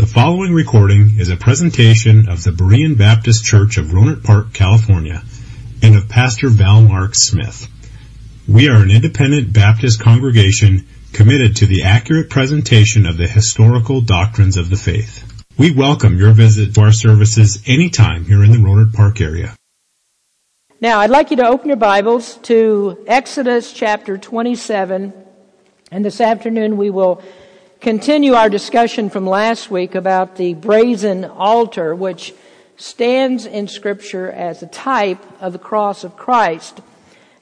The following recording is a presentation of the Berean Baptist Church of Rohnert Park, California, and of Pastor Val Mark Smith. We are an independent Baptist congregation committed to the accurate presentation of the historical doctrines of the faith. We welcome your visit to our services anytime here in the Rohnert Park area. Now, I'd like you to open your Bibles to Exodus chapter 27, and this afternoon we will continue our discussion from last week about the brazen altar, which stands in Scripture as a type of the cross of Christ.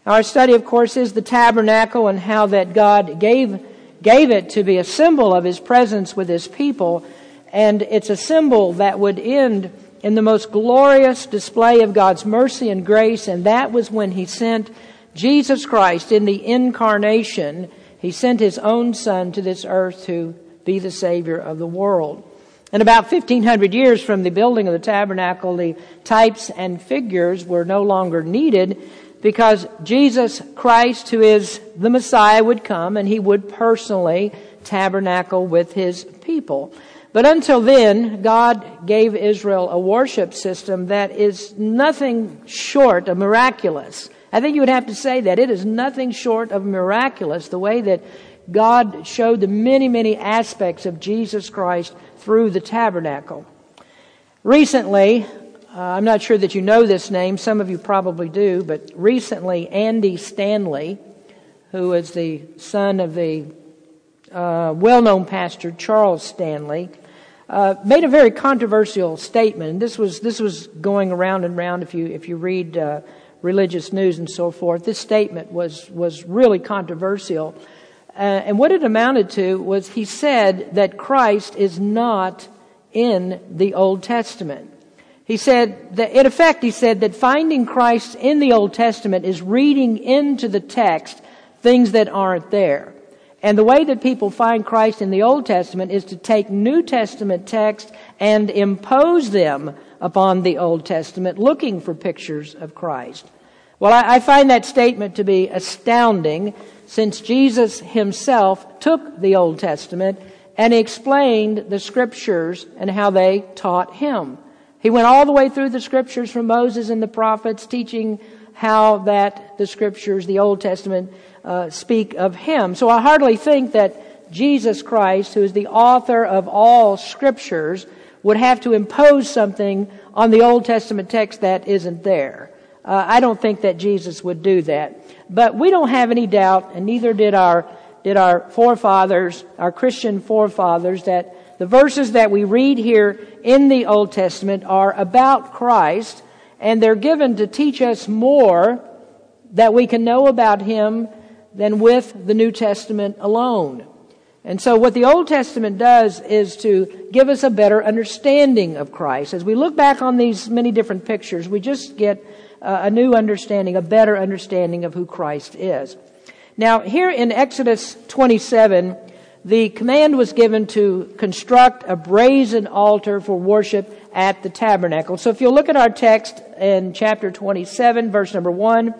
Our study, of course, is the tabernacle and how that God gave, gave it to be a symbol of His presence with His people. And it's a symbol that would end in the most glorious display of God's mercy and grace, and that was when He sent Jesus Christ in the incarnation he sent his own son to this earth to be the Savior of the world. And about 1500 years from the building of the tabernacle, the types and figures were no longer needed because Jesus Christ, who is the Messiah, would come and he would personally tabernacle with his people. But until then, God gave Israel a worship system that is nothing short of miraculous. I think you would have to say that. It is nothing short of miraculous the way that God showed the many, many aspects of Jesus Christ through the tabernacle. Recently, uh, I'm not sure that you know this name, some of you probably do, but recently Andy Stanley, who is the son of the uh, well known pastor Charles Stanley, uh, made a very controversial statement. This was, this was going around and around if you, if you read uh, religious news and so forth. This statement was, was really controversial. Uh, and what it amounted to was he said that Christ is not in the Old Testament. He said that, in effect, he said that finding Christ in the Old Testament is reading into the text things that aren't there. And the way that people find Christ in the Old Testament is to take New Testament text and impose them upon the Old Testament looking for pictures of Christ. Well, I, I find that statement to be astounding since Jesus himself took the Old Testament and explained the scriptures and how they taught him. He went all the way through the scriptures from Moses and the prophets, teaching how that the scriptures, the Old Testament, uh, speak of him. So I hardly think that Jesus Christ, who is the author of all scriptures, would have to impose something on the Old Testament text that isn't there. Uh, I don't think that Jesus would do that. But we don't have any doubt, and neither did our, did our forefathers, our Christian forefathers, that the verses that we read here in the Old Testament are about Christ, and they're given to teach us more that we can know about Him than with the New Testament alone. And so what the Old Testament does is to give us a better understanding of Christ. As we look back on these many different pictures, we just get uh, a new understanding, a better understanding of who Christ is. Now, here in Exodus 27, the command was given to construct a brazen altar for worship at the tabernacle. So if you'll look at our text in chapter 27, verse number 1,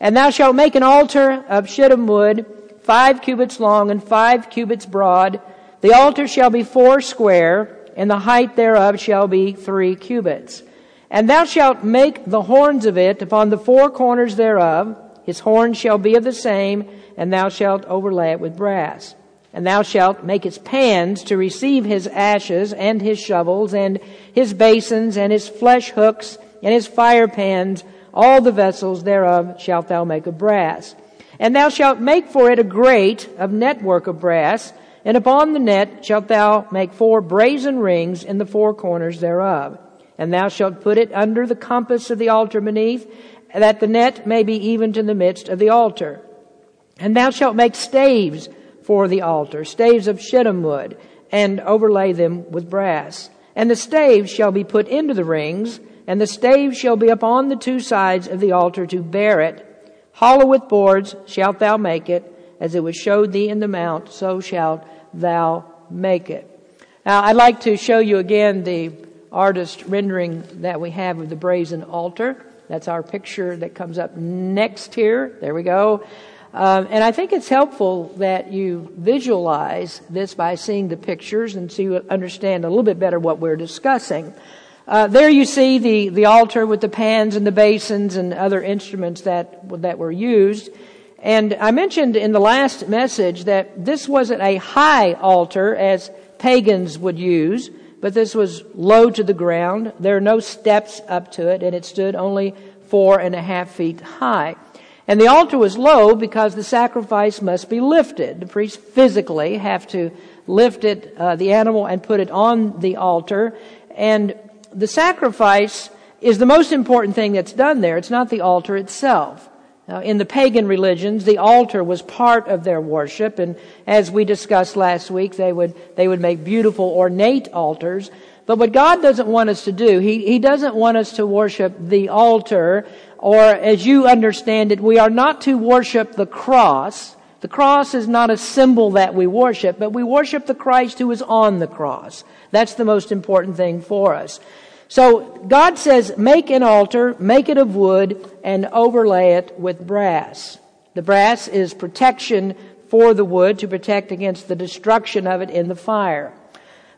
and thou shalt make an altar of shittim wood, five cubits long and five cubits broad. The altar shall be four square, and the height thereof shall be three cubits. And thou shalt make the horns of it upon the four corners thereof. His horns shall be of the same, and thou shalt overlay it with brass. And thou shalt make his pans to receive his ashes, and his shovels, and his basins, and his flesh hooks, and his fire pans. All the vessels thereof shalt thou make of brass. And thou shalt make for it a grate of network of brass, and upon the net shalt thou make four brazen rings in the four corners thereof. And thou shalt put it under the compass of the altar beneath, that the net may be even to the midst of the altar. And thou shalt make staves for the altar, staves of shittim wood, and overlay them with brass. And the staves shall be put into the rings, and the staves shall be upon the two sides of the altar to bear it, Hollow with boards shalt thou make it, as it was showed thee in the mount, so shalt thou make it. Now, I'd like to show you again the artist rendering that we have of the brazen altar. That's our picture that comes up next here. There we go. Um, and I think it's helpful that you visualize this by seeing the pictures and so you understand a little bit better what we're discussing. Uh, there you see the, the altar with the pans and the basins and other instruments that, that were used. And I mentioned in the last message that this wasn't a high altar as pagans would use, but this was low to the ground. There are no steps up to it, and it stood only four and a half feet high. And the altar was low because the sacrifice must be lifted. The priests physically have to lift it, uh, the animal, and put it on the altar. And the sacrifice is the most important thing that's done there. It's not the altar itself. Now, in the pagan religions, the altar was part of their worship, and as we discussed last week, they would, they would make beautiful, ornate altars. But what God doesn't want us to do, He, He doesn't want us to worship the altar or as you understand it, we are not to worship the cross. The cross is not a symbol that we worship, but we worship the Christ who is on the cross. That's the most important thing for us. So God says, make an altar, make it of wood, and overlay it with brass. The brass is protection for the wood to protect against the destruction of it in the fire.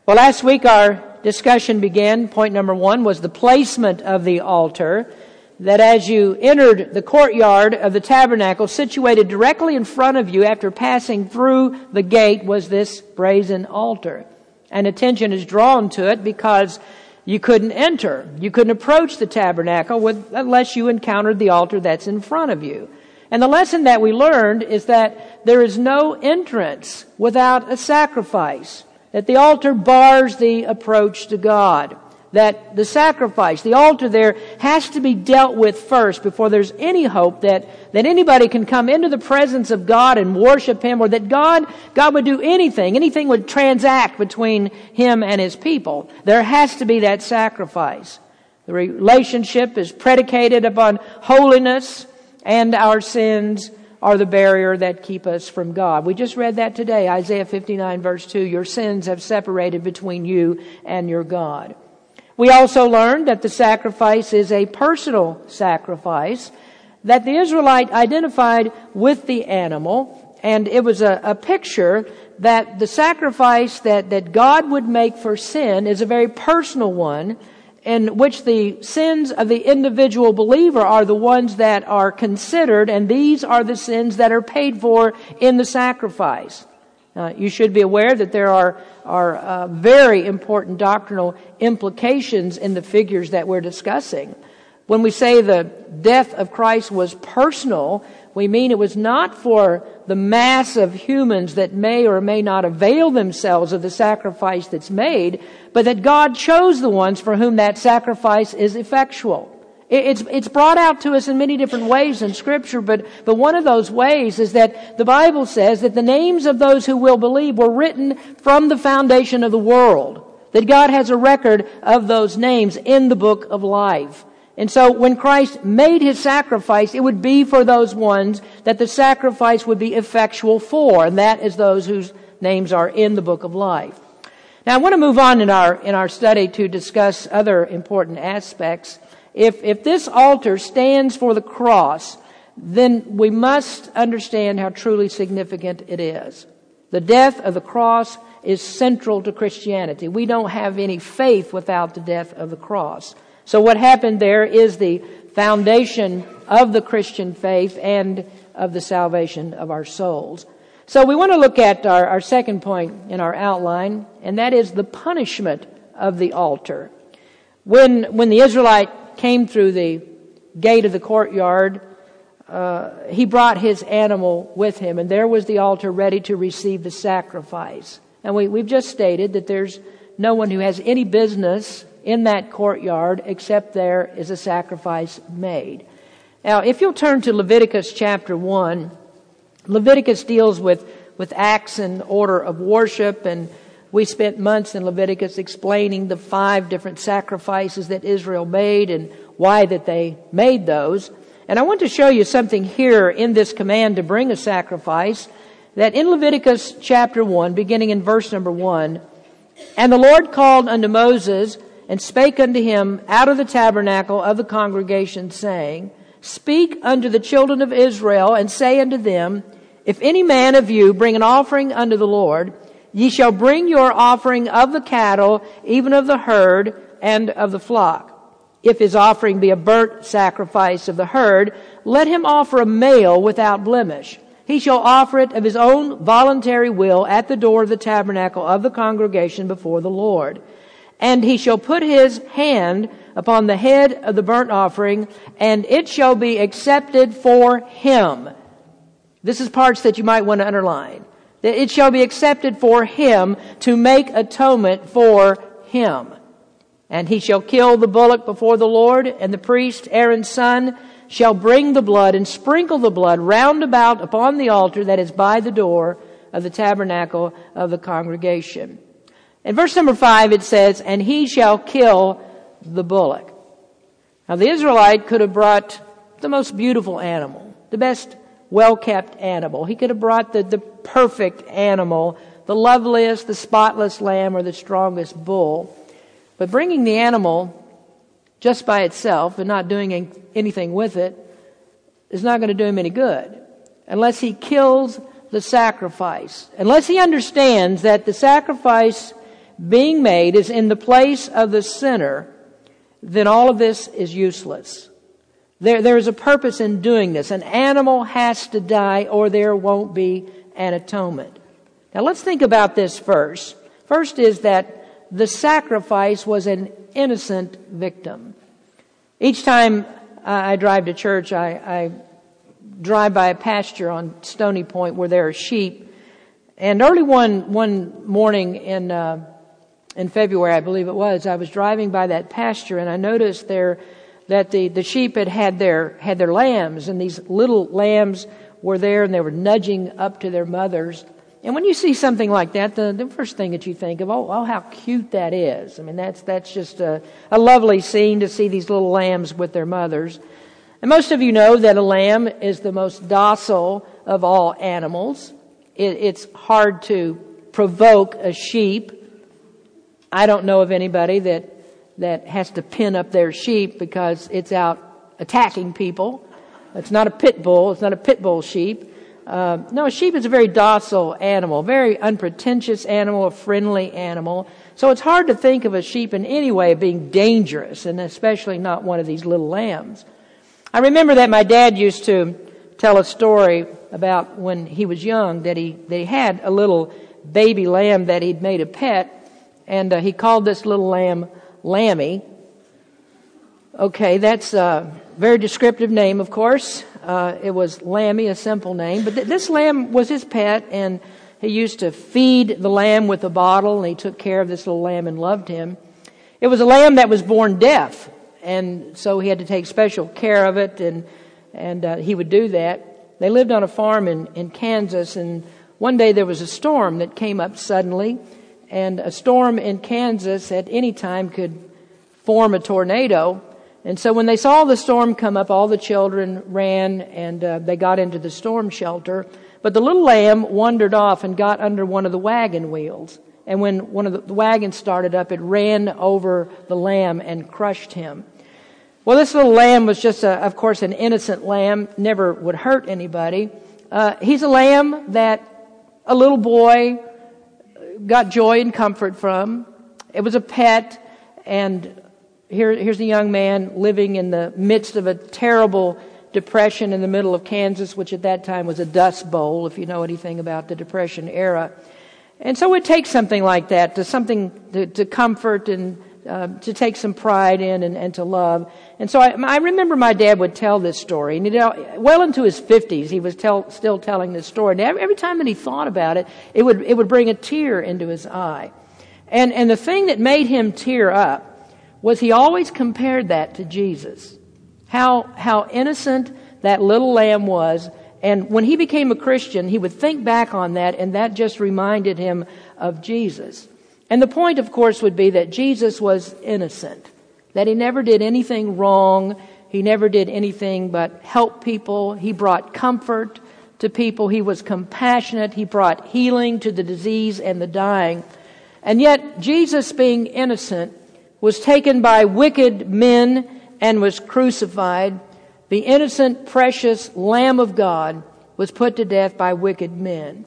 Well, last week our discussion began. Point number one was the placement of the altar that as you entered the courtyard of the tabernacle, situated directly in front of you after passing through the gate was this brazen altar. And attention is drawn to it because you couldn't enter. You couldn't approach the tabernacle with, unless you encountered the altar that's in front of you. And the lesson that we learned is that there is no entrance without a sacrifice. That the altar bars the approach to God that the sacrifice, the altar there, has to be dealt with first before there's any hope that, that anybody can come into the presence of God and worship Him or that God, God would do anything, anything would transact between Him and His people. There has to be that sacrifice. The relationship is predicated upon holiness and our sins are the barrier that keep us from God. We just read that today, Isaiah 59 verse 2. Your sins have separated between you and your God. We also learned that the sacrifice is a personal sacrifice, that the Israelite identified with the animal, and it was a, a picture that the sacrifice that, that God would make for sin is a very personal one, in which the sins of the individual believer are the ones that are considered, and these are the sins that are paid for in the sacrifice. Uh, you should be aware that there are, are uh, very important doctrinal implications in the figures that we're discussing. When we say the death of Christ was personal, we mean it was not for the mass of humans that may or may not avail themselves of the sacrifice that's made, but that God chose the ones for whom that sacrifice is effectual. It's, it's brought out to us in many different ways in scripture, but, but one of those ways is that the Bible says that the names of those who will believe were written from the foundation of the world. That God has a record of those names in the book of life. And so when Christ made his sacrifice, it would be for those ones that the sacrifice would be effectual for, and that is those whose names are in the book of life. Now I want to move on in our, in our study to discuss other important aspects if, if this altar stands for the cross, then we must understand how truly significant it is. The death of the cross is central to Christianity. We don't have any faith without the death of the cross. So what happened there is the foundation of the Christian faith and of the salvation of our souls. So we want to look at our, our second point in our outline, and that is the punishment of the altar. When, when the Israelite came through the gate of the courtyard, uh, he brought his animal with him, and there was the altar ready to receive the sacrifice. And we, we've just stated that there's no one who has any business in that courtyard except there is a sacrifice made. Now, if you'll turn to Leviticus chapter 1, Leviticus deals with, with acts and order of worship and we spent months in Leviticus explaining the five different sacrifices that Israel made and why that they made those. And I want to show you something here in this command to bring a sacrifice that in Leviticus chapter 1, beginning in verse number 1, and the Lord called unto Moses and spake unto him out of the tabernacle of the congregation, saying, Speak unto the children of Israel and say unto them, If any man of you bring an offering unto the Lord, ye shall bring your offering of the cattle, even of the herd, and of the flock. If his offering be a burnt sacrifice of the herd, let him offer a male without blemish. He shall offer it of his own voluntary will at the door of the tabernacle of the congregation before the Lord. And he shall put his hand upon the head of the burnt offering, and it shall be accepted for him. This is parts that you might want to underline. That it shall be accepted for him to make atonement for him. And he shall kill the bullock before the Lord, and the priest, Aaron's son, shall bring the blood and sprinkle the blood round about upon the altar that is by the door of the tabernacle of the congregation. In verse number five it says, and he shall kill the bullock. Now the Israelite could have brought the most beautiful animal, the best well-kept animal. He could have brought the, the perfect animal, the loveliest, the spotless lamb, or the strongest bull. But bringing the animal just by itself and not doing anything with it is not going to do him any good unless he kills the sacrifice. Unless he understands that the sacrifice being made is in the place of the sinner, then all of this is useless. There, there is a purpose in doing this. An animal has to die or there won't be an atonement. Now let's think about this first. First is that the sacrifice was an innocent victim. Each time I drive to church, I, I drive by a pasture on Stony Point where there are sheep. And early one, one morning in, uh, in February, I believe it was, I was driving by that pasture and I noticed there that the, the sheep had had their, had their lambs and these little lambs were there and they were nudging up to their mothers. And when you see something like that, the, the first thing that you think of, oh, oh, how cute that is. I mean, that's, that's just a, a lovely scene to see these little lambs with their mothers. And most of you know that a lamb is the most docile of all animals. It, it's hard to provoke a sheep. I don't know of anybody that that has to pin up their sheep because it's out attacking people. It's not a pit bull. It's not a pit bull sheep. Uh, no, a sheep is a very docile animal, very unpretentious animal, a friendly animal. So it's hard to think of a sheep in any way being dangerous, and especially not one of these little lambs. I remember that my dad used to tell a story about when he was young that he they had a little baby lamb that he'd made a pet, and uh, he called this little lamb Lammy. Okay, that's a very descriptive name, of course. Uh, it was Lammy, a simple name, but th- this lamb was his pet, and he used to feed the lamb with a bottle, and he took care of this little lamb and loved him. It was a lamb that was born deaf, and so he had to take special care of it, and and uh, he would do that. They lived on a farm in in Kansas, and one day there was a storm that came up suddenly and a storm in Kansas at any time could form a tornado. And so when they saw the storm come up, all the children ran and uh, they got into the storm shelter. But the little lamb wandered off and got under one of the wagon wheels. And when one of the, wagons started up, it ran over the lamb and crushed him. Well, this little lamb was just, a, of course, an innocent lamb, never would hurt anybody. Uh, he's a lamb that a little boy got joy and comfort from. It was a pet, and here, here's a young man living in the midst of a terrible depression in the middle of Kansas, which at that time was a dust bowl, if you know anything about the Depression era. And so it takes something like that to something to, to comfort and uh, to take some pride in and, and to love. And so I, I, remember my dad would tell this story, and you know, well into his fifties, he was tell, still telling this story. And every, every time that he thought about it, it would it would bring a tear into his eye. And and the thing that made him tear up was he always compared that to Jesus. How how innocent that little lamb was. And when he became a Christian, he would think back on that, and that just reminded him of Jesus. And the point, of course, would be that Jesus was innocent that he never did anything wrong. He never did anything but help people. He brought comfort to people. He was compassionate. He brought healing to the disease and the dying. And yet, Jesus, being innocent, was taken by wicked men and was crucified. The innocent, precious Lamb of God was put to death by wicked men.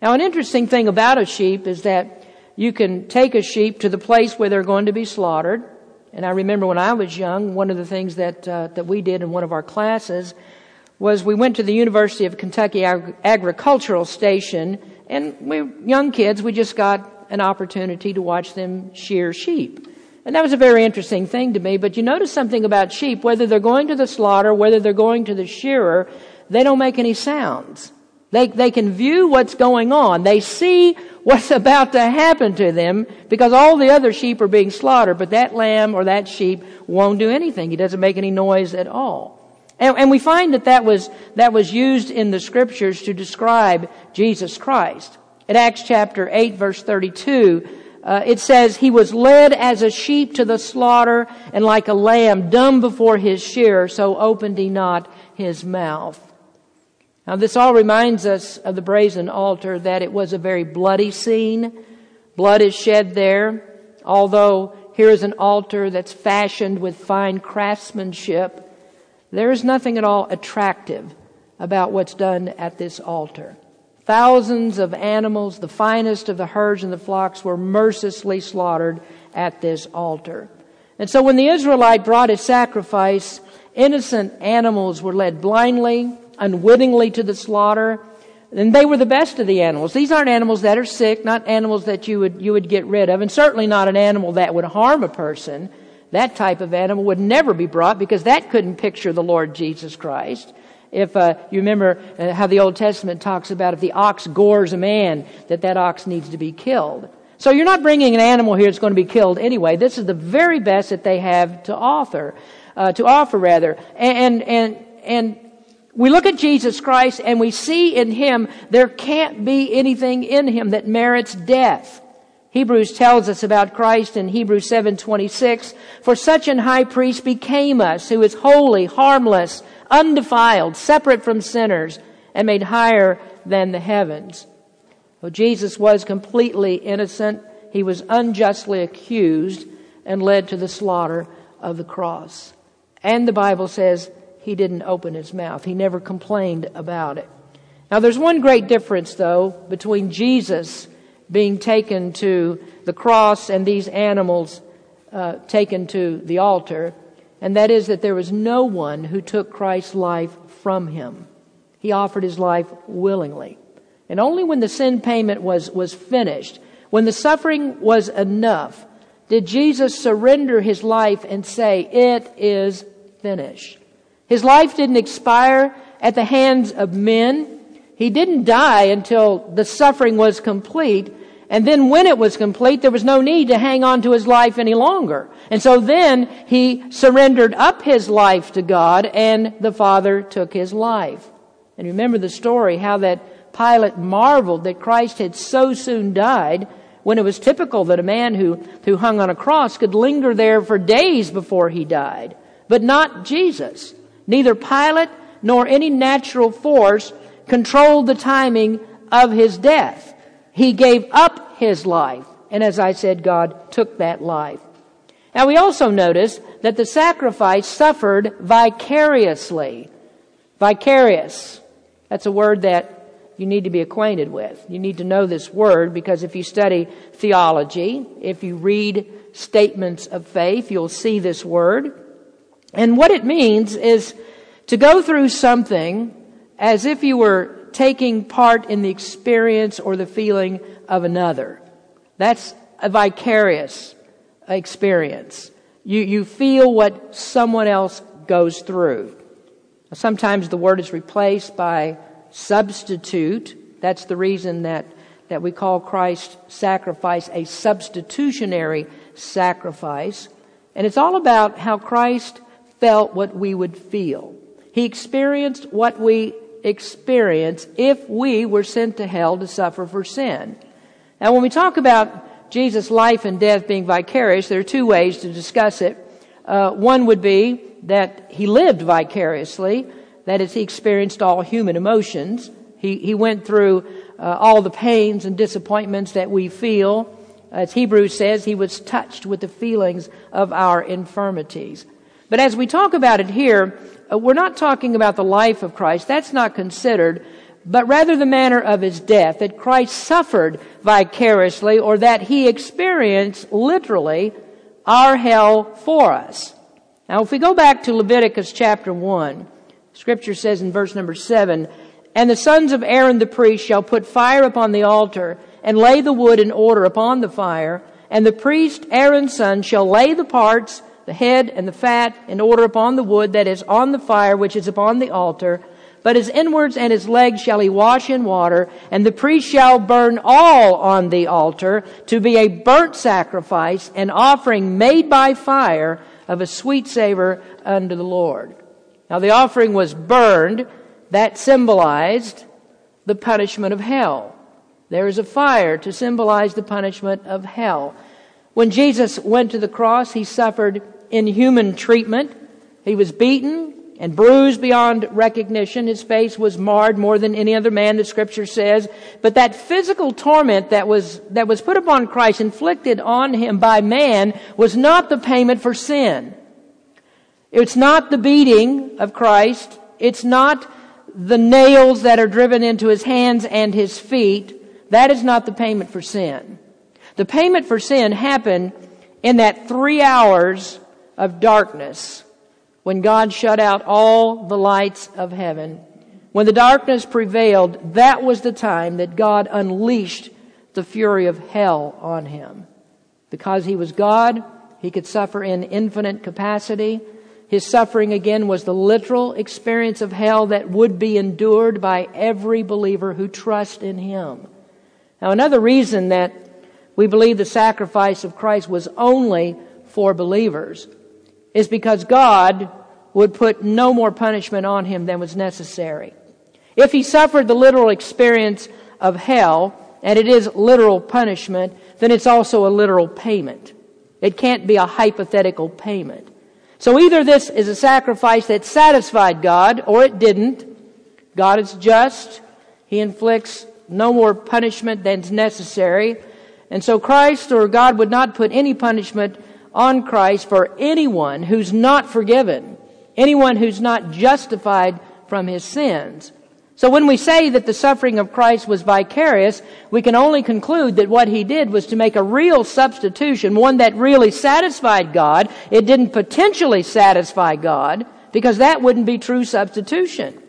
Now, an interesting thing about a sheep is that you can take a sheep to the place where they're going to be slaughtered. And I remember when I was young, one of the things that uh, that we did in one of our classes was we went to the University of Kentucky Ag- Agricultural Station, and we young kids. We just got an opportunity to watch them shear sheep. And that was a very interesting thing to me. But you notice something about sheep, whether they're going to the slaughter, whether they're going to the shearer, they don't make any sounds. They, they can view what's going on. They see what's about to happen to them because all the other sheep are being slaughtered, but that lamb or that sheep won't do anything. He doesn't make any noise at all. And, and we find that that was, that was used in the scriptures to describe Jesus Christ. In Acts chapter 8 verse 32, uh, it says, He was led as a sheep to the slaughter, and like a lamb dumb before his shearer, so opened he not his mouth. Now, this all reminds us of the brazen altar that it was a very bloody scene. Blood is shed there, although here is an altar that's fashioned with fine craftsmanship. There is nothing at all attractive about what's done at this altar. Thousands of animals, the finest of the herds and the flocks, were mercilessly slaughtered at this altar. And so when the Israelite brought his sacrifice, innocent animals were led blindly unwittingly to the slaughter. And they were the best of the animals. These aren't animals that are sick, not animals that you would, you would get rid of, and certainly not an animal that would harm a person. That type of animal would never be brought because that couldn't picture the Lord Jesus Christ. If uh, you remember uh, how the Old Testament talks about if the ox gores a man, that that ox needs to be killed. So you're not bringing an animal here that's going to be killed anyway. This is the very best that they have to offer, uh, to offer rather. And and and we look at Jesus Christ and we see in Him there can't be anything in Him that merits death. Hebrews tells us about Christ in Hebrews 7:26, for such an high priest became us who is holy, harmless, undefiled, separate from sinners, and made higher than the heavens. Well, Jesus was completely innocent. He was unjustly accused and led to the slaughter of the cross. And the Bible says he didn't open his mouth. He never complained about it. Now, there's one great difference, though, between Jesus being taken to the cross and these animals uh, taken to the altar, and that is that there was no one who took Christ's life from him. He offered his life willingly. And only when the sin payment was, was finished, when the suffering was enough, did Jesus surrender his life and say, It is finished. His life didn't expire at the hands of men. He didn't die until the suffering was complete. And then when it was complete, there was no need to hang on to his life any longer. And so then he surrendered up his life to God and the Father took his life. And remember the story, how that Pilate marveled that Christ had so soon died when it was typical that a man who, who hung on a cross could linger there for days before he died. But not Jesus. Neither Pilate nor any natural force controlled the timing of his death. He gave up his life. And as I said, God took that life. Now we also notice that the sacrifice suffered vicariously. Vicarious. That's a word that you need to be acquainted with. You need to know this word because if you study theology, if you read statements of faith, you'll see this word. And what it means is to go through something as if you were taking part in the experience or the feeling of another. That's a vicarious experience. You, you feel what someone else goes through. Sometimes the word is replaced by substitute. That's the reason that, that we call Christ's sacrifice a substitutionary sacrifice. And it's all about how Christ felt what we would feel. He experienced what we experience if we were sent to hell to suffer for sin. Now, when we talk about Jesus' life and death being vicarious, there are two ways to discuss it. Uh, one would be that he lived vicariously, that is, he experienced all human emotions. He, he went through uh, all the pains and disappointments that we feel. As Hebrews says, he was touched with the feelings of our infirmities. But as we talk about it here, uh, we're not talking about the life of Christ. That's not considered, but rather the manner of his death, that Christ suffered vicariously or that he experienced literally our hell for us. Now if we go back to Leviticus chapter 1, scripture says in verse number 7, and the sons of Aaron the priest shall put fire upon the altar and lay the wood in order upon the fire, and the priest Aaron's son shall lay the parts, the head and the fat in order upon the wood that is on the fire which is upon the altar, but his inwards and his legs shall he wash in water, and the priest shall burn all on the altar to be a burnt sacrifice, an offering made by fire of a sweet savor unto the Lord. Now the offering was burned, that symbolized the punishment of hell. There is a fire to symbolize the punishment of hell. When Jesus went to the cross, he suffered inhuman treatment. He was beaten and bruised beyond recognition. His face was marred more than any other man, the scripture says. But that physical torment that was, that was put upon Christ, inflicted on him by man, was not the payment for sin. It's not the beating of Christ. It's not the nails that are driven into his hands and his feet. That is not the payment for sin. The payment for sin happened in that three hours of darkness when God shut out all the lights of heaven. When the darkness prevailed, that was the time that God unleashed the fury of hell on him. Because he was God, he could suffer in infinite capacity. His suffering again was the literal experience of hell that would be endured by every believer who trusts in him. Now another reason that we believe the sacrifice of Christ was only for believers is because God would put no more punishment on him than was necessary. If he suffered the literal experience of hell, and it is literal punishment, then it's also a literal payment. It can't be a hypothetical payment. So either this is a sacrifice that satisfied God or it didn't. God is just. He inflicts no more punishment than's necessary. And so Christ or God would not put any punishment on Christ for anyone who's not forgiven, anyone who's not justified from his sins. So when we say that the suffering of Christ was vicarious, we can only conclude that what he did was to make a real substitution, one that really satisfied God. It didn't potentially satisfy God, because that wouldn't be true substitution.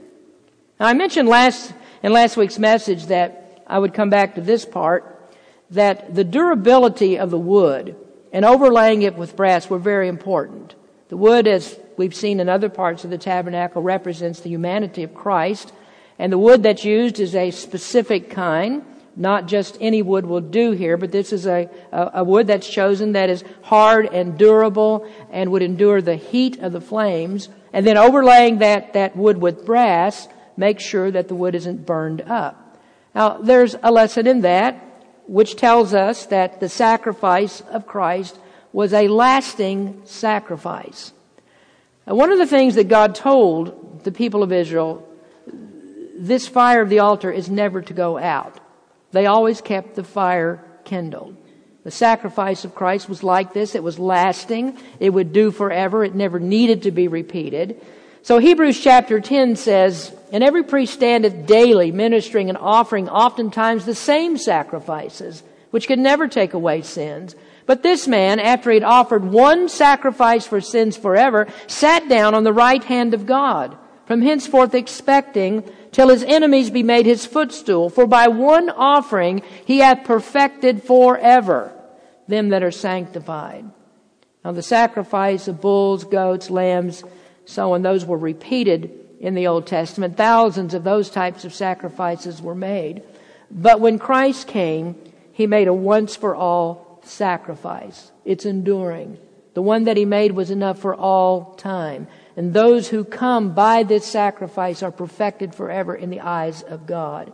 Now I mentioned last, in last week's message that I would come back to this part, that the durability of the wood and overlaying it with brass were very important. The wood, as we've seen in other parts of the tabernacle, represents the humanity of Christ. And the wood that's used is a specific kind. Not just any wood will do here, but this is a, a, a, wood that's chosen that is hard and durable and would endure the heat of the flames. And then overlaying that, that wood with brass makes sure that the wood isn't burned up. Now, there's a lesson in that, which tells us that the sacrifice of Christ was a lasting sacrifice. One of the things that God told the people of Israel this fire of the altar is never to go out. They always kept the fire kindled. The sacrifice of Christ was like this. It was lasting. It would do forever. It never needed to be repeated. So Hebrews chapter 10 says, And every priest standeth daily ministering and offering oftentimes the same sacrifices, which could never take away sins. But this man, after he had offered one sacrifice for sins forever, sat down on the right hand of God, from henceforth expecting till his enemies be made his footstool. For by one offering he hath perfected forever them that are sanctified. Now the sacrifice of bulls, goats, lambs, so on, those were repeated in the Old Testament. Thousands of those types of sacrifices were made. But when Christ came, he made a once for all sacrifice. It's enduring. The one that he made was enough for all time. And those who come by this sacrifice are perfected forever in the eyes of God.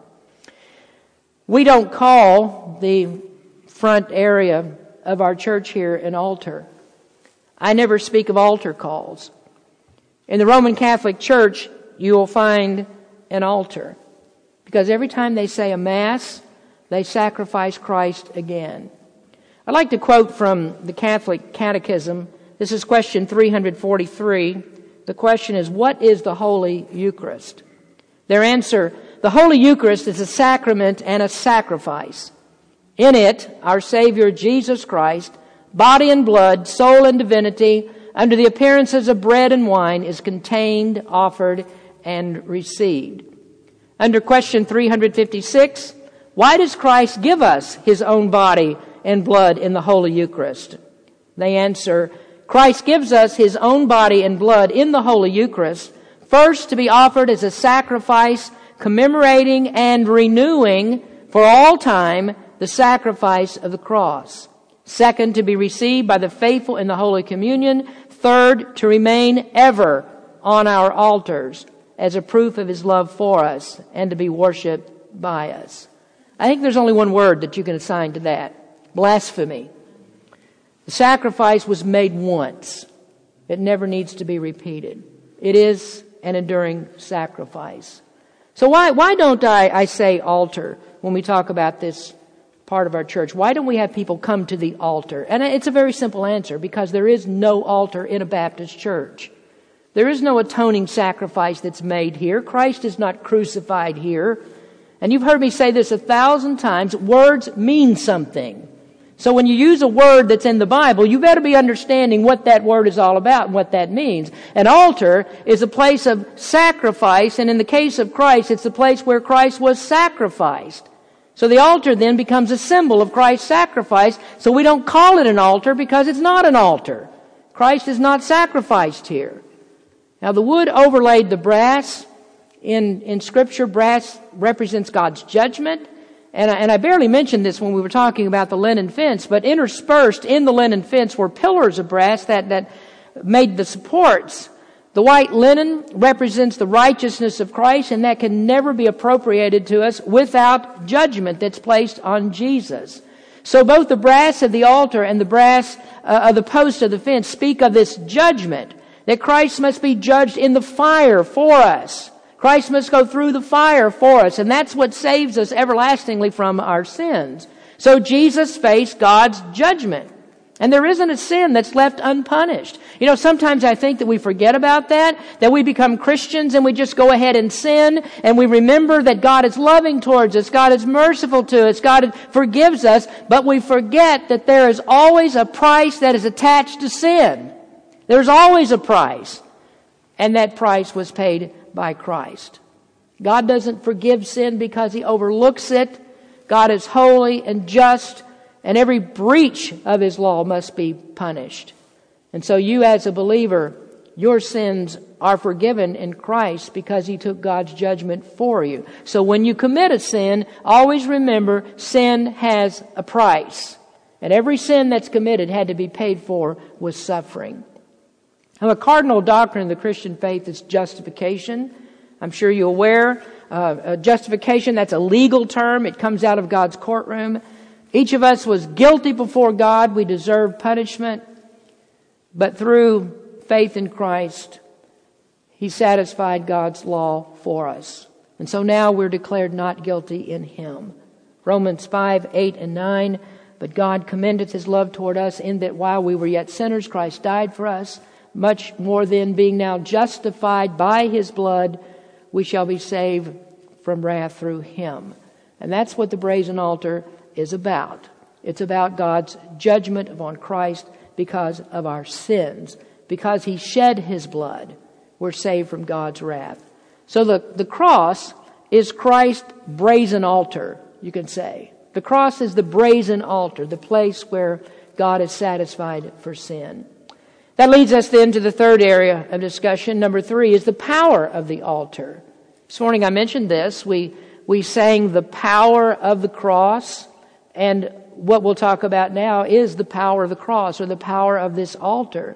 We don't call the front area of our church here an altar. I never speak of altar calls. In the Roman Catholic Church, you will find an altar. Because every time they say a Mass, they sacrifice Christ again. I'd like to quote from the Catholic Catechism This is question 343. The question is, what is the Holy Eucharist? Their answer, the Holy Eucharist is a sacrament and a sacrifice. In it, our Savior Jesus Christ, body and blood, soul and divinity, under the appearances of bread and wine, is contained, offered, and received. Under question 356, why does Christ give us his own body and blood in the Holy Eucharist? They answer, Christ gives us his own body and blood in the Holy Eucharist, first to be offered as a sacrifice, commemorating and renewing for all time the sacrifice of the cross. Second, to be received by the faithful in the Holy Communion. Third, to remain ever on our altars as a proof of his love for us and to be worshiped by us. I think there's only one word that you can assign to that. Blasphemy. The sacrifice was made once. It never needs to be repeated. It is an enduring sacrifice. So why, why don't I, I say altar when we talk about this part of our church? Why don't we have people come to the altar? And it's a very simple answer because there is no altar in a Baptist church. There is no atoning sacrifice that's made here. Christ is not crucified here. And you've heard me say this a thousand times. Words mean something. So when you use a word that's in the Bible, you better be understanding what that word is all about and what that means. An altar is a place of sacrifice, and in the case of Christ, it's the place where Christ was sacrificed. So the altar then becomes a symbol of Christ's sacrifice, so we don't call it an altar because it's not an altar. Christ is not sacrificed here. Now the wood overlaid the brass. In, in scripture, brass represents God's judgment. And I, and I barely mentioned this when we were talking about the linen fence, but interspersed in the linen fence were pillars of brass that, that made the supports. The white linen represents the righteousness of Christ, and that can never be appropriated to us without judgment that's placed on Jesus. So both the brass of the altar and the brass uh, of the post of the fence speak of this judgment, that Christ must be judged in the fire for us. Christ must go through the fire for us, and that's what saves us everlastingly from our sins. So Jesus faced God's judgment. And there isn't a sin that's left unpunished. You know, sometimes I think that we forget about that, that we become Christians and we just go ahead and sin, and we remember that God is loving towards us, God is merciful to us, God forgives us, but we forget that there is always a price that is attached to sin. There's always a price. And that price was paid by Christ. God doesn't forgive sin because he overlooks it. God is holy and just, and every breach of his law must be punished. And so you as a believer, your sins are forgiven in Christ because he took God's judgment for you. So when you commit a sin, always remember sin has a price. And every sin that's committed had to be paid for with suffering. Now, a cardinal doctrine of the Christian faith is justification. I'm sure you're aware. Uh, justification, that's a legal term. It comes out of God's courtroom. Each of us was guilty before God. We deserve punishment. But through faith in Christ, He satisfied God's law for us. And so now we're declared not guilty in Him. Romans 5, 8, and 9. But God commendeth His love toward us in that while we were yet sinners, Christ died for us much more than being now justified by his blood, we shall be saved from wrath through him. And that's what the brazen altar is about. It's about God's judgment upon Christ because of our sins. Because he shed his blood, we're saved from God's wrath. So the, the cross is Christ's brazen altar, you can say. The cross is the brazen altar, the place where God is satisfied for sin. That leads us then to the third area of discussion. Number three is the power of the altar. This morning I mentioned this. We, we sang the power of the cross, and what we'll talk about now is the power of the cross or the power of this altar.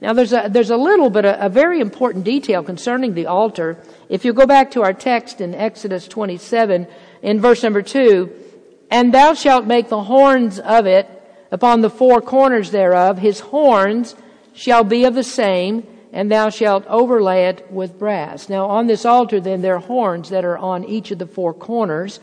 Now there's a, there's a little but a, a very important detail concerning the altar. If you go back to our text in Exodus 27 in verse number 2, and thou shalt make the horns of it upon the four corners thereof, his horns shall be of the same, and thou shalt overlay it with brass. Now on this altar then there are horns that are on each of the four corners.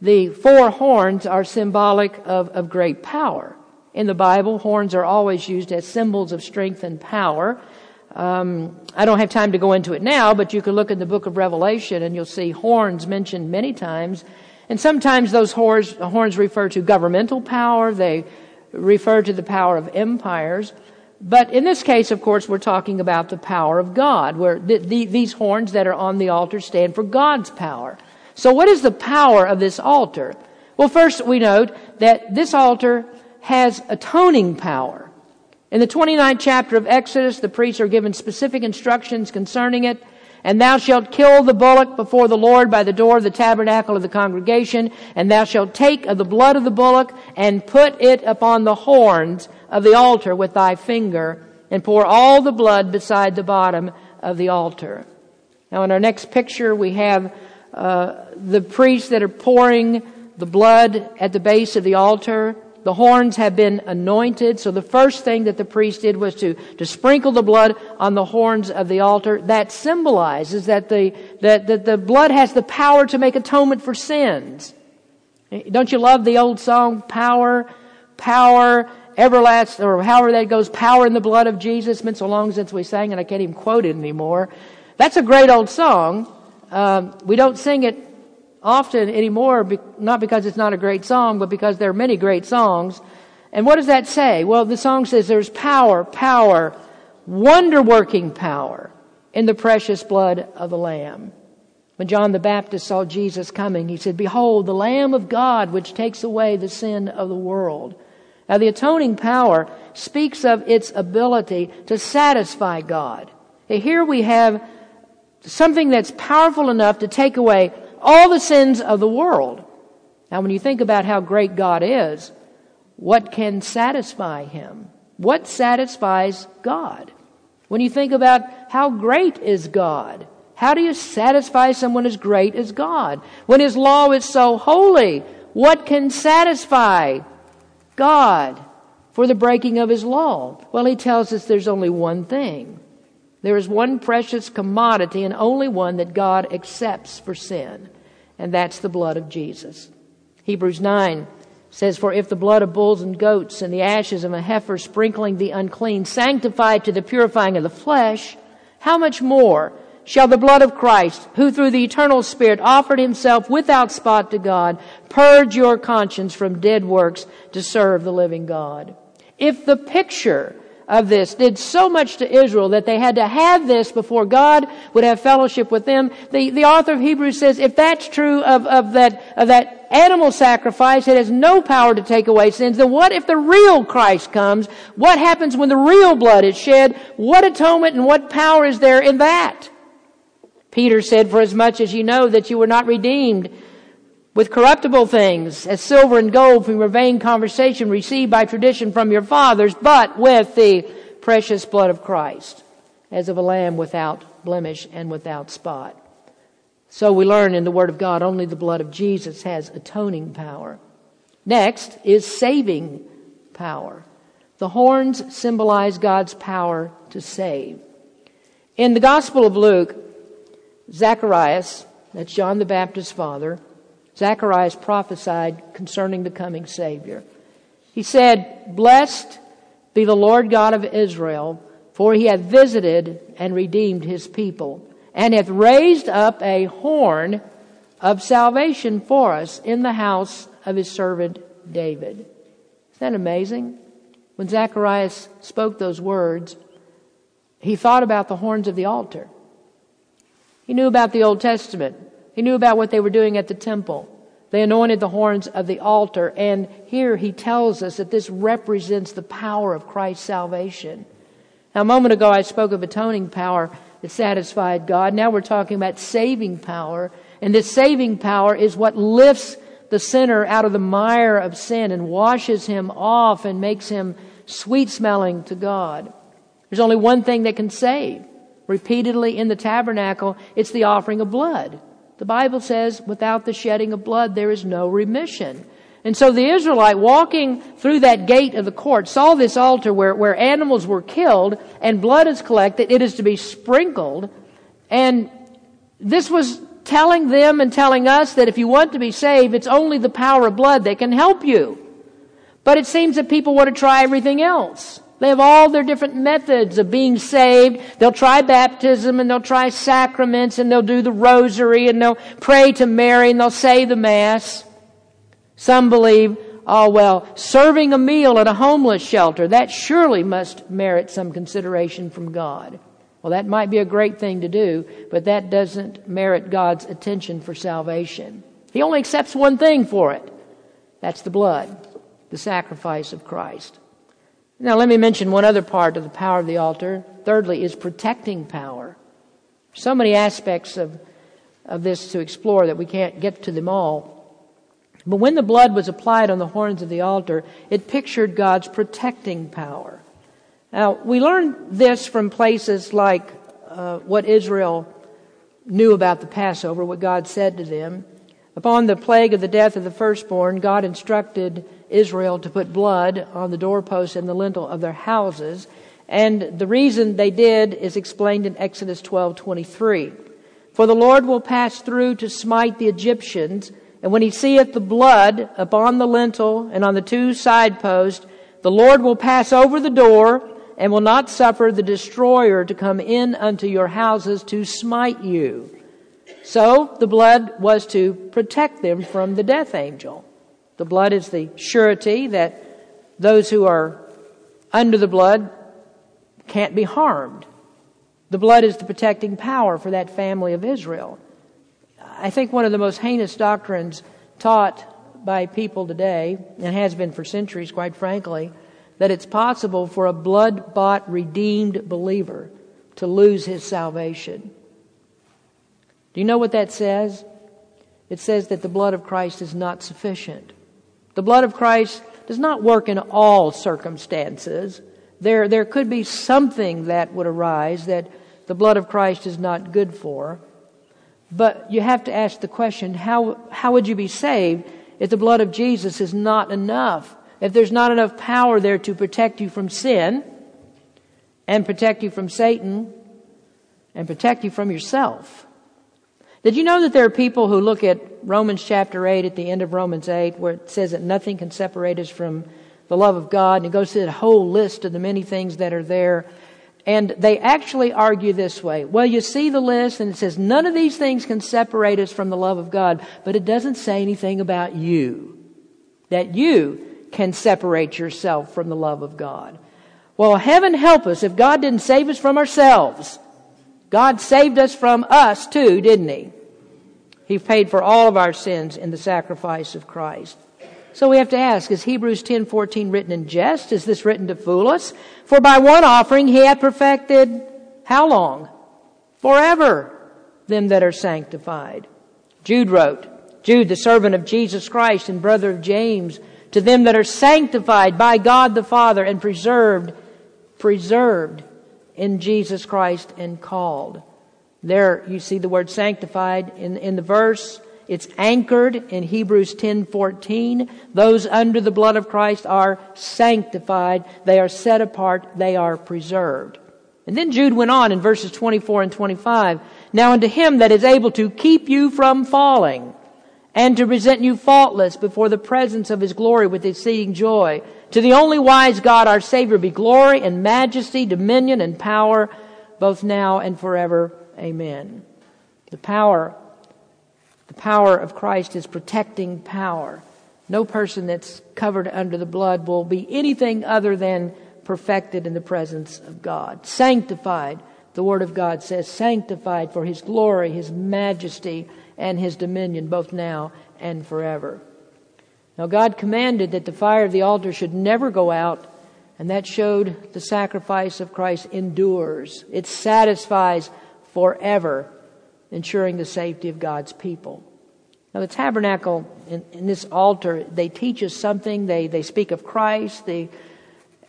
The four horns are symbolic of, of great power. in the Bible. Horns are always used as symbols of strength and power. Um, I don't have time to go into it now, but you can look in the book of Revelation and you'll see horns mentioned many times. And sometimes those horns, horns refer to governmental power. They refer to the power of empires. But in this case, of course, we're talking about the power of God, where the, the, these horns that are on the altar stand for God's power. So what is the power of this altar? Well, first we note that this altar has atoning power. In the 29th chapter of Exodus, the priests are given specific instructions concerning it. And thou shalt kill the bullock before the Lord by the door of the tabernacle of the congregation, and thou shalt take of the blood of the bullock and put it upon the horns of the altar with thy finger, and pour all the blood beside the bottom of the altar. Now, in our next picture, we have uh, the priests that are pouring the blood at the base of the altar. The horns have been anointed. So the first thing that the priest did was to, to sprinkle the blood on the horns of the altar. That symbolizes that the, that, that the blood has the power to make atonement for sins. Don't you love the old song, Power, Power, Everlasting, or however that goes, Power in the Blood of Jesus? It's been so long since we sang it, I can't even quote it anymore. That's a great old song. Um, we don't sing it often anymore, not because it's not a great song, but because there are many great songs. And what does that say? Well, the song says there's power, power, wonder working power in the precious blood of the Lamb. When John the Baptist saw Jesus coming, he said, Behold, the Lamb of God which takes away the sin of the world. Now, the atoning power speaks of its ability to satisfy God. Here we have something that's powerful enough to take away all the sins of the world. Now, when you think about how great God is, what can satisfy Him? What satisfies God? When you think about how great is God, how do you satisfy someone as great as God? When His law is so holy, what can satisfy God for the breaking of His law? Well, He tells us there's only one thing. There is one precious commodity and only one that God accepts for sin, and that's the blood of Jesus. Hebrews 9 says, For if the blood of bulls and goats and the ashes of a heifer sprinkling the unclean sanctify to the purifying of the flesh, how much more shall the blood of Christ, who through the eternal Spirit offered himself without spot to God, purge your conscience from dead works to serve the living God? If the picture of this did so much to Israel that they had to have this before God would have fellowship with them. The, the author of Hebrews says if that's true of, of, that, of that animal sacrifice, it has no power to take away sins, then what if the real Christ comes? What happens when the real blood is shed? What atonement and what power is there in that? Peter said, for as much as you know that you were not redeemed with corruptible things, as silver and gold from your vain conversation received by tradition from your fathers, but with the precious blood of Christ, as of a lamb without blemish and without spot. So we learn in the Word of God only the blood of Jesus has atoning power. Next is saving power. The horns symbolize God's power to save. In the Gospel of Luke, Zacharias, that's John the Baptist's father, Zacharias prophesied concerning the coming Savior. He said, Blessed be the Lord God of Israel, for he hath visited and redeemed his people, and hath raised up a horn of salvation for us in the house of his servant David. Isn't that amazing? When Zacharias spoke those words, he thought about the horns of the altar. He knew about the Old Testament. He knew about what they were doing at the temple. They anointed the horns of the altar, and here he tells us that this represents the power of Christ's salvation. Now, a moment ago I spoke of atoning power that satisfied God. Now we're talking about saving power, and this saving power is what lifts the sinner out of the mire of sin and washes him off and makes him sweet smelling to God. There's only one thing that can save. Repeatedly in the tabernacle, it's the offering of blood. The Bible says, without the shedding of blood, there is no remission. And so the Israelite walking through that gate of the court saw this altar where, where animals were killed and blood is collected. It is to be sprinkled. And this was telling them and telling us that if you want to be saved, it's only the power of blood that can help you. But it seems that people want to try everything else. They have all their different methods of being saved. They'll try baptism and they'll try sacraments and they'll do the rosary and they'll pray to Mary and they'll say the Mass. Some believe, oh well, serving a meal at a homeless shelter, that surely must merit some consideration from God. Well, that might be a great thing to do, but that doesn't merit God's attention for salvation. He only accepts one thing for it. That's the blood, the sacrifice of Christ. Now, let me mention one other part of the power of the altar. Thirdly, is protecting power. So many aspects of, of this to explore that we can't get to them all. But when the blood was applied on the horns of the altar, it pictured God's protecting power. Now, we learn this from places like uh, what Israel knew about the Passover, what God said to them. Upon the plague of the death of the firstborn, God instructed Israel to put blood on the doorposts and the lintel of their houses. And the reason they did is explained in Exodus 12:23. For the Lord will pass through to smite the Egyptians, and when he seeth the blood upon the lintel and on the two side posts, the Lord will pass over the door and will not suffer the destroyer to come in unto your houses to smite you. So the blood was to protect them from the death angel. The blood is the surety that those who are under the blood can't be harmed. The blood is the protecting power for that family of Israel. I think one of the most heinous doctrines taught by people today, and has been for centuries, quite frankly, that it's possible for a blood bought, redeemed believer to lose his salvation. Do you know what that says? It says that the blood of Christ is not sufficient. The blood of Christ does not work in all circumstances. There, there could be something that would arise that the blood of Christ is not good for. But you have to ask the question, how, how would you be saved if the blood of Jesus is not enough? If there's not enough power there to protect you from sin and protect you from Satan and protect you from yourself? Did you know that there are people who look at Romans chapter 8 at the end of Romans 8 where it says that nothing can separate us from the love of God and it goes through the whole list of the many things that are there and they actually argue this way. Well, you see the list and it says none of these things can separate us from the love of God, but it doesn't say anything about you. That you can separate yourself from the love of God. Well, heaven help us if God didn't save us from ourselves. God saved us from us too, didn't He? He paid for all of our sins in the sacrifice of Christ. So we have to ask, is Hebrews 10:14 written in jest? Is this written to fool us? For by one offering he hath perfected how long? Forever them that are sanctified. Jude wrote, Jude, the servant of Jesus Christ and brother of James, to them that are sanctified by God the Father and preserved, preserved in Jesus Christ and called. There you see the word sanctified in, in the verse. It's anchored in Hebrews 10:14. Those under the blood of Christ are sanctified, they are set apart, they are preserved. And then Jude went on in verses 24 and 25. Now unto him that is able to keep you from falling and to present you faultless before the presence of his glory with exceeding joy to the only wise God, our Savior, be glory and majesty, dominion and power, both now and forever. Amen. The power, the power of Christ is protecting power. No person that's covered under the blood will be anything other than perfected in the presence of God. Sanctified, the Word of God says, sanctified for His glory, His majesty, and His dominion, both now and forever. Now, God commanded that the fire of the altar should never go out, and that showed the sacrifice of Christ endures. It satisfies forever, ensuring the safety of God's people. Now, the tabernacle in, this altar, they teach us something. They, they speak of Christ, they,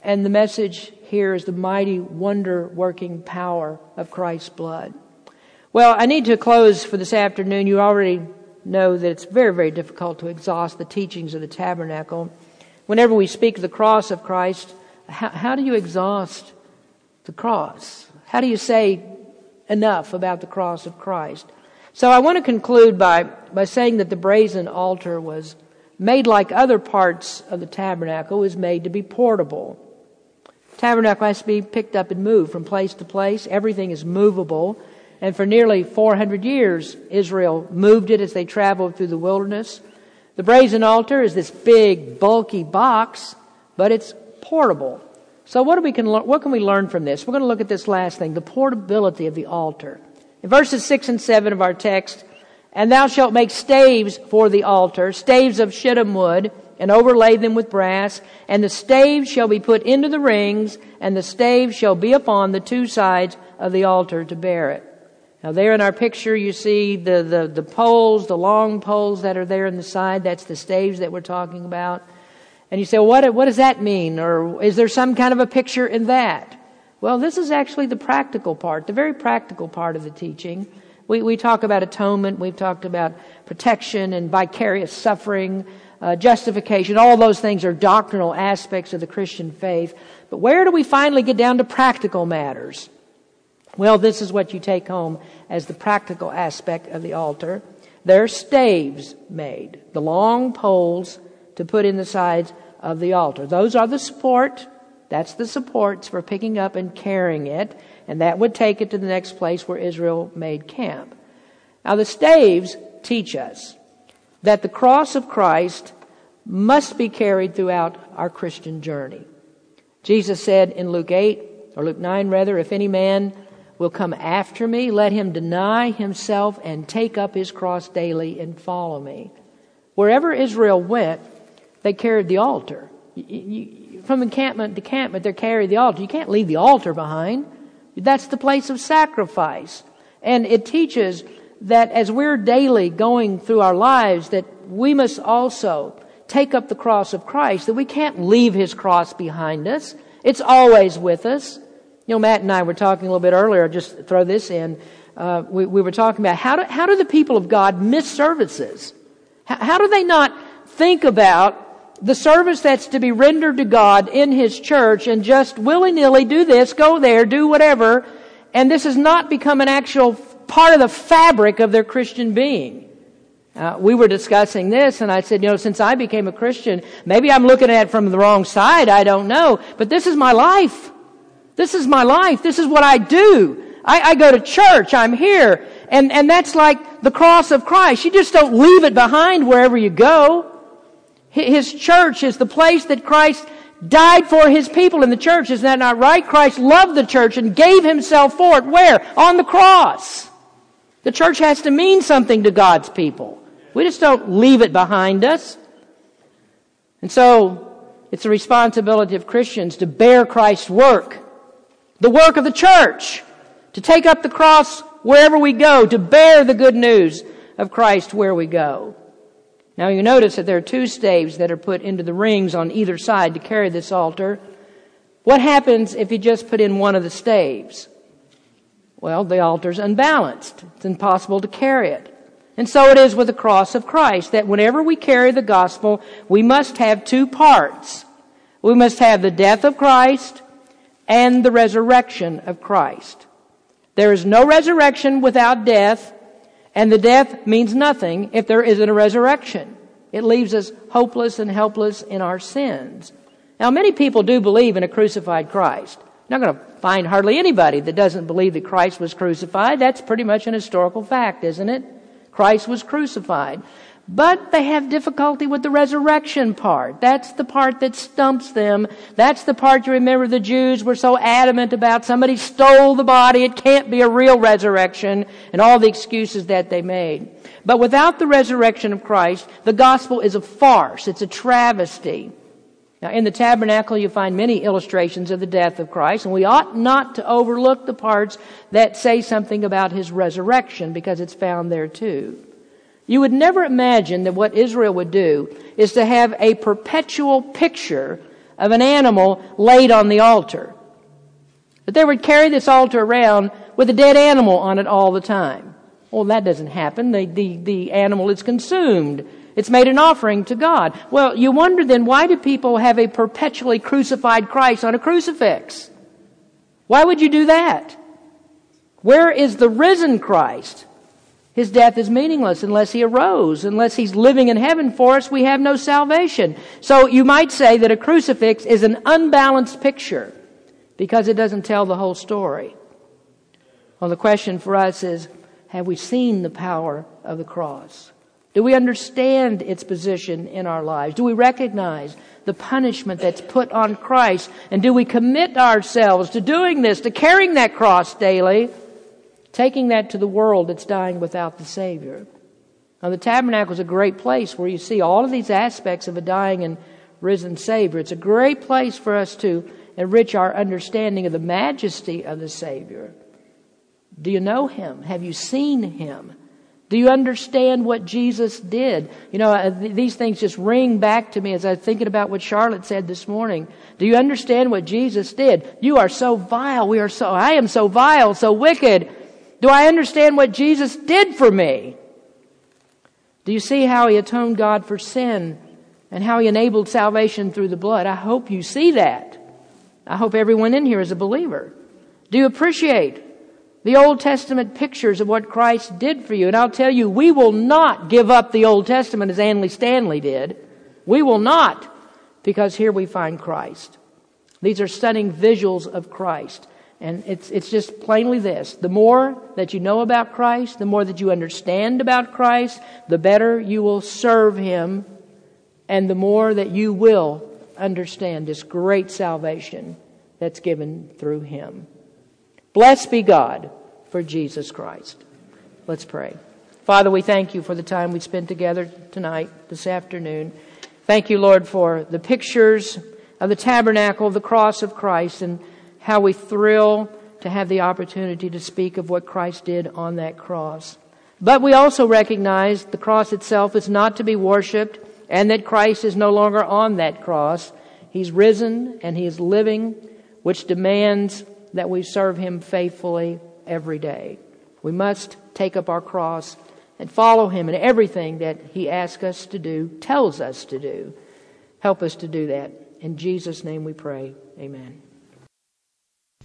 and the message here is the mighty wonder working power of Christ's blood. Well, I need to close for this afternoon. You already know that it's very, very difficult to exhaust the teachings of the tabernacle. Whenever we speak of the cross of Christ, how, how do you exhaust the cross? How do you say enough about the cross of Christ? So I want to conclude by, by saying that the brazen altar was made like other parts of the tabernacle, is made to be portable. Tabernacle has to be picked up and moved from place to place. Everything is movable. And for nearly 400 years, Israel moved it as they traveled through the wilderness. The brazen altar is this big, bulky box, but it's portable. So what, we can, what can we learn from this? We're going to look at this last thing, the portability of the altar. In verses 6 and 7 of our text, and thou shalt make staves for the altar, staves of shittim wood, and overlay them with brass, and the staves shall be put into the rings, and the staves shall be upon the two sides of the altar to bear it. Now there in our picture you see the, the, the poles, the long poles that are there in the side. That's the staves that we're talking about. And you say, well, what, what does that mean? Or is there some kind of a picture in that? Well, this is actually the practical part, the very practical part of the teaching. We, we talk about atonement, we've talked about protection and vicarious suffering, uh, justification. All those things are doctrinal aspects of the Christian faith. But where do we finally get down to practical matters? Well, this is what you take home as the practical aspect of the altar. There are staves made, the long poles to put in the sides of the altar. Those are the support. That's the supports for picking up and carrying it, and that would take it to the next place where Israel made camp. Now, the staves teach us that the cross of Christ must be carried throughout our Christian journey. Jesus said in Luke 8, or Luke 9 rather, if any man will come after me, let him deny himself and take up his cross daily and follow me. Wherever Israel went, they carried the altar. from encampment to encampment, they carried the altar. You can't leave the altar behind. That's the place of sacrifice. And it teaches that as we're daily going through our lives, that we must also take up the cross of Christ, that we can't leave his cross behind us. It's always with us. You know, Matt and I were talking a little bit earlier, just throw this in. Uh, we, we, were talking about how do, how do the people of God miss services? How, how do they not think about the service that's to be rendered to God in His church and just willy-nilly do this, go there, do whatever, and this has not become an actual part of the fabric of their Christian being. Uh, we were discussing this, and I said, you know, since I became a Christian, maybe I'm looking at it from the wrong side, I don't know, but this is my life. This is my life. This is what I do. I, I go to church, I'm here, and, and that's like the cross of Christ. You just don't leave it behind wherever you go. His church is the place that Christ died for his people in the church. Isn't that not right? Christ loved the church and gave himself for it. Where? On the cross. The church has to mean something to God's people. We just don't leave it behind us. And so, it's the responsibility of Christians to bear Christ's work. The work of the church. To take up the cross wherever we go. To bear the good news of Christ where we go. Now you notice that there are two staves that are put into the rings on either side to carry this altar. What happens if you just put in one of the staves? Well, the altar's unbalanced. It's impossible to carry it. And so it is with the cross of Christ, that whenever we carry the gospel, we must have two parts. We must have the death of Christ and the resurrection of Christ. There is no resurrection without death, and the death means nothing if there isn't a resurrection. It leaves us hopeless and helpless in our sins. Now, many people do believe in a crucified Christ. You're not going to find hardly anybody that doesn't believe that Christ was crucified. That's pretty much an historical fact, isn't it? Christ was crucified. But they have difficulty with the resurrection part. That's the part that stumps them. That's the part you remember the Jews were so adamant about. Somebody stole the body. It can't be a real resurrection and all the excuses that they made. But without the resurrection of Christ, the gospel is a farce. It's a travesty. Now, in the tabernacle, you find many illustrations of the death of Christ, and we ought not to overlook the parts that say something about his resurrection because it's found there too. You would never imagine that what Israel would do is to have a perpetual picture of an animal laid on the altar. That they would carry this altar around with a dead animal on it all the time. Well, that doesn't happen. The, the, the animal is consumed. It's made an offering to God. Well, you wonder then, why do people have a perpetually crucified Christ on a crucifix? Why would you do that? Where is the risen Christ? His death is meaningless unless he arose. Unless he's living in heaven for us, we have no salvation. So you might say that a crucifix is an unbalanced picture because it doesn't tell the whole story. Well, the question for us is, have we seen the power of the cross? Do we understand its position in our lives? Do we recognize the punishment that's put on Christ? And do we commit ourselves to doing this, to carrying that cross daily, taking that to the world that's dying without the Savior? Now, the tabernacle is a great place where you see all of these aspects of a dying and risen Savior. It's a great place for us to enrich our understanding of the majesty of the Savior. Do you know Him? Have you seen Him? Do you understand what Jesus did? You know, uh, these things just ring back to me as I'm thinking about what Charlotte said this morning. Do you understand what Jesus did? You are so vile. We are so, I am so vile, so wicked. Do I understand what Jesus did for me? Do you see how he atoned God for sin and how he enabled salvation through the blood? I hope you see that. I hope everyone in here is a believer. Do you appreciate the Old Testament pictures of what Christ did for you. And I'll tell you, we will not give up the Old Testament as Andy Stanley did. We will not, because here we find Christ. These are stunning visuals of Christ. And it's, it's just plainly this. The more that you know about Christ, the more that you understand about Christ, the better you will serve Him, and the more that you will understand this great salvation that's given through Him. Blessed be God for Jesus Christ. Let's pray. Father, we thank you for the time we spent together tonight, this afternoon. Thank you, Lord, for the pictures of the tabernacle the cross of Christ and how we thrill to have the opportunity to speak of what Christ did on that cross. But we also recognize the cross itself is not to be worshiped and that Christ is no longer on that cross. He's risen and he is living, which demands that we serve Him faithfully every day. We must take up our cross and follow Him in everything that He asks us to do, tells us to do. Help us to do that. In Jesus' name we pray. Amen.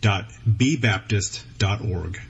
www.bbaptist.org.